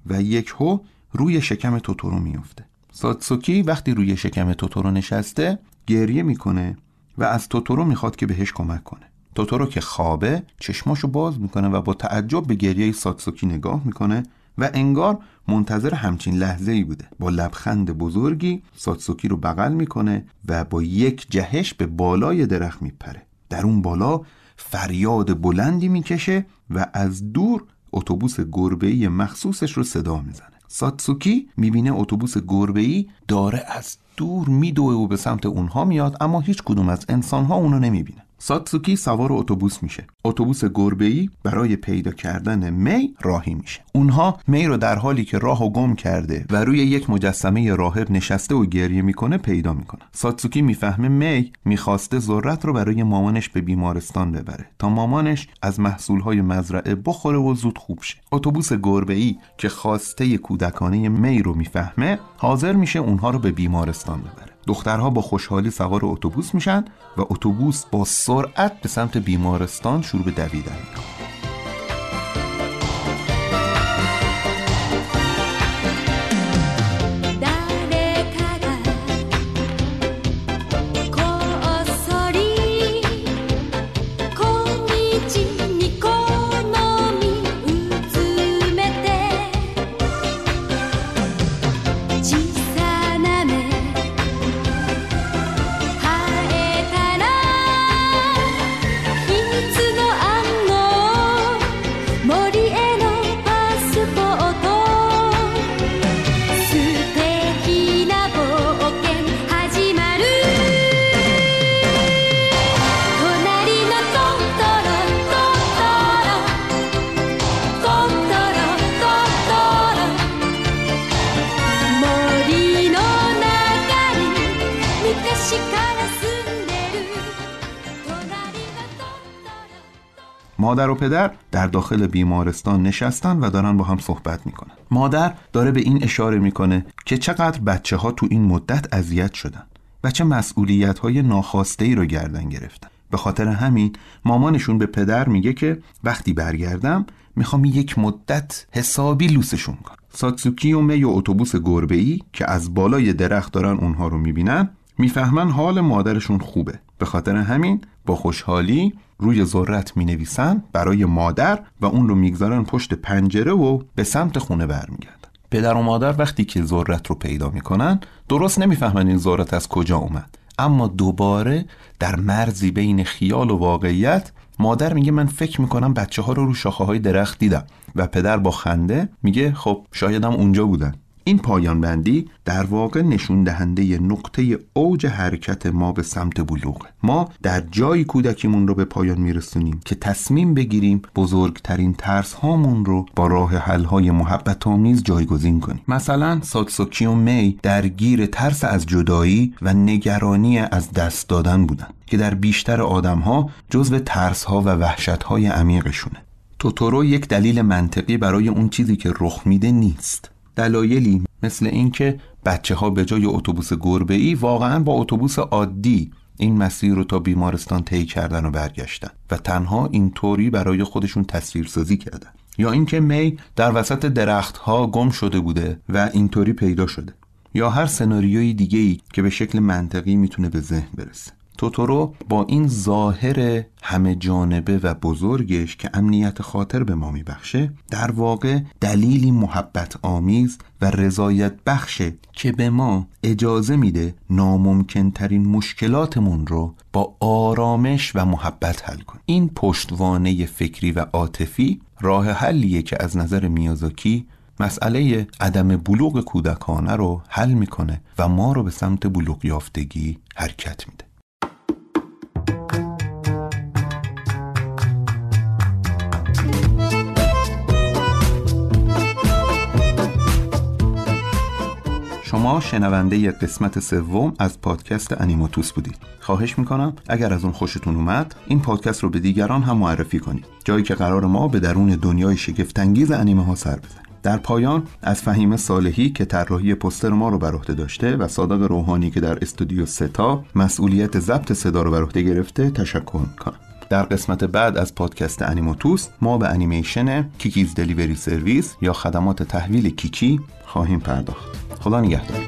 و یک هو روی شکم توتورو میفته ساتسوکی وقتی روی شکم توتورو نشسته گریه می‌کنه و از توتورو می‌خواد که بهش کمک کنه. توتورو که خوابه چشماشو باز می‌کنه و با تعجب به گریه ساتسوکی نگاه می‌کنه و انگار منتظر همچین لحظه ای بوده. با لبخند بزرگی ساتسوکی رو بغل می‌کنه و با یک جهش به بالای درخت میپره. در اون بالا فریاد بلندی می‌کشه و از دور اتوبوس گربه‌ای مخصوصش رو صدا می‌زنه. ساتسوکی می‌بینه اتوبوس گربه‌ای داره از دور میدوه و به سمت اونها میاد اما هیچ کدوم از انسانها اونو نمی‌بینه. ساتسوکی سوار اتوبوس میشه. اتوبوس گربه‌ای برای پیدا کردن می راهی میشه. اونها می رو در حالی که راهو گم کرده و روی یک مجسمه راهب نشسته و گریه می‌کنه پیدا می‌کنه. ساتسوکی می‌فهمه می می‌خواسته ذرت رو برای مامانش به بیمارستان ببره تا مامانش از محصولهای مزرعه بخوره و زود خوب شه. اتوبوس گربه‌ای که خواسته کودکانه می رو می‌فهمه حاضر میشه اونها رو به بیمارستان ببره. دخترها با خوشحالی سوار اتوبوس میشن و اتوبوس با سرعت به سمت بیمارستان شروع به دویدن می‌کنه. پدر در داخل بیمارستان نشستن و دارن با هم صحبت می‌کنن. مادر داره به این اشاره می‌کنه که چقدر بچه ها تو این مدت اذیت شدن و چه مسئولیت های ناخواسته ای رو گردن گرفتن. به خاطر همین مامانشون به پدر میگه که وقتی برگردم می‌خوام یک مدت حسابی لوسشون کنم. ساتسوکی و می و اتوبوس گربه ای که از بالای درخت دارن اونها رو می‌بینن می‌فهمن حال مادرشون خوبه. به خاطر همین با خوشحالی روی ذرت می نویسن برای مادر و اون رو می‌گذارن پشت پنجره و به سمت خونه برمیگردن. پدر و مادر وقتی که ذرت رو پیدا می‌کنن درست نمی‌فهمن این ذرت از کجا اومد. اما دوباره در مرزی بین خیال و واقعیت مادر میگه من فکر می‌کنم بچه ها رو رو شاخه های درخت دیدم و پدر با خنده میگه خب شایدم اونجا بودن. این پایان بندی در واقع نشون دهنده نقطه اوج حرکت ما به سمت بلوغ. ما در جایی کودکیمون رو به پایان میرسونیم که تصمیم بگیریم بزرگترین ترس هامون رو با راه حل های محبت آمیز جایگزین کنیم. مثلا ساتسوکی و می درگیر ترس از جدایی و نگرانی از دست دادن بودن که در بیشتر آدم ها جزو ترس ها و وحشت های عمیقشونه. توتورو یک دلیل منطقی برای اون چیزی که رخ میده نیست. دلایلی مثل اینکه بچه ها به جای اتوبوس گربه ای واقعا با اتوبوس عادی این مسیر رو تا بیمارستان طی کردن و برگشتن و تنها اینطوری برای خودشون تصویرسازی کردن. یا اینکه می در وسط درختها گم شده بوده و اینطوری پیدا شده. یا هر سناریوی دیگه ای که به شکل منطقی می‌تونه به ذهن برسه. توتورو با این ظاهر همه جانبه و بزرگش که امنیت خاطر به ما میبخشه در واقع دلیلی محبت آمیز و رضایت بخشه که به ما اجازه میده ناممکن ترین مشکلاتمون رو با آرامش و محبت حل کن این پشتوانه فکری و عاطفی راه حلیه که از نظر میازاکی مسئله عدم بلوغ کودکانه رو حل می‌کنه و ما رو به سمت بلوغ یافتگی حرکت میده. شما شنونده قسمت سوم از پادکست انیماتوس بودید. خواهش می‌کنم اگر از اون خوشتون اومد این پادکست رو به دیگران هم معرفی کنید. جایی که قرار ما به درون دنیای شگفتانگیز انیمه ها سر بزنیم. در پایان از فهیم صالحی که طراحی پستر ما رو بر عهده داشته و صادق روحانی که در استودیو ستا مسئولیت ضبط صدا رو بر عهده گرفته تشکر می‌کنم. در قسمت بعد از پادکست انیموتوس ما به انیمیشن کیکیز دلیوری سرویس یا خدمات تحویل کیکی خواهیم پرداخت. خدا نگهدار.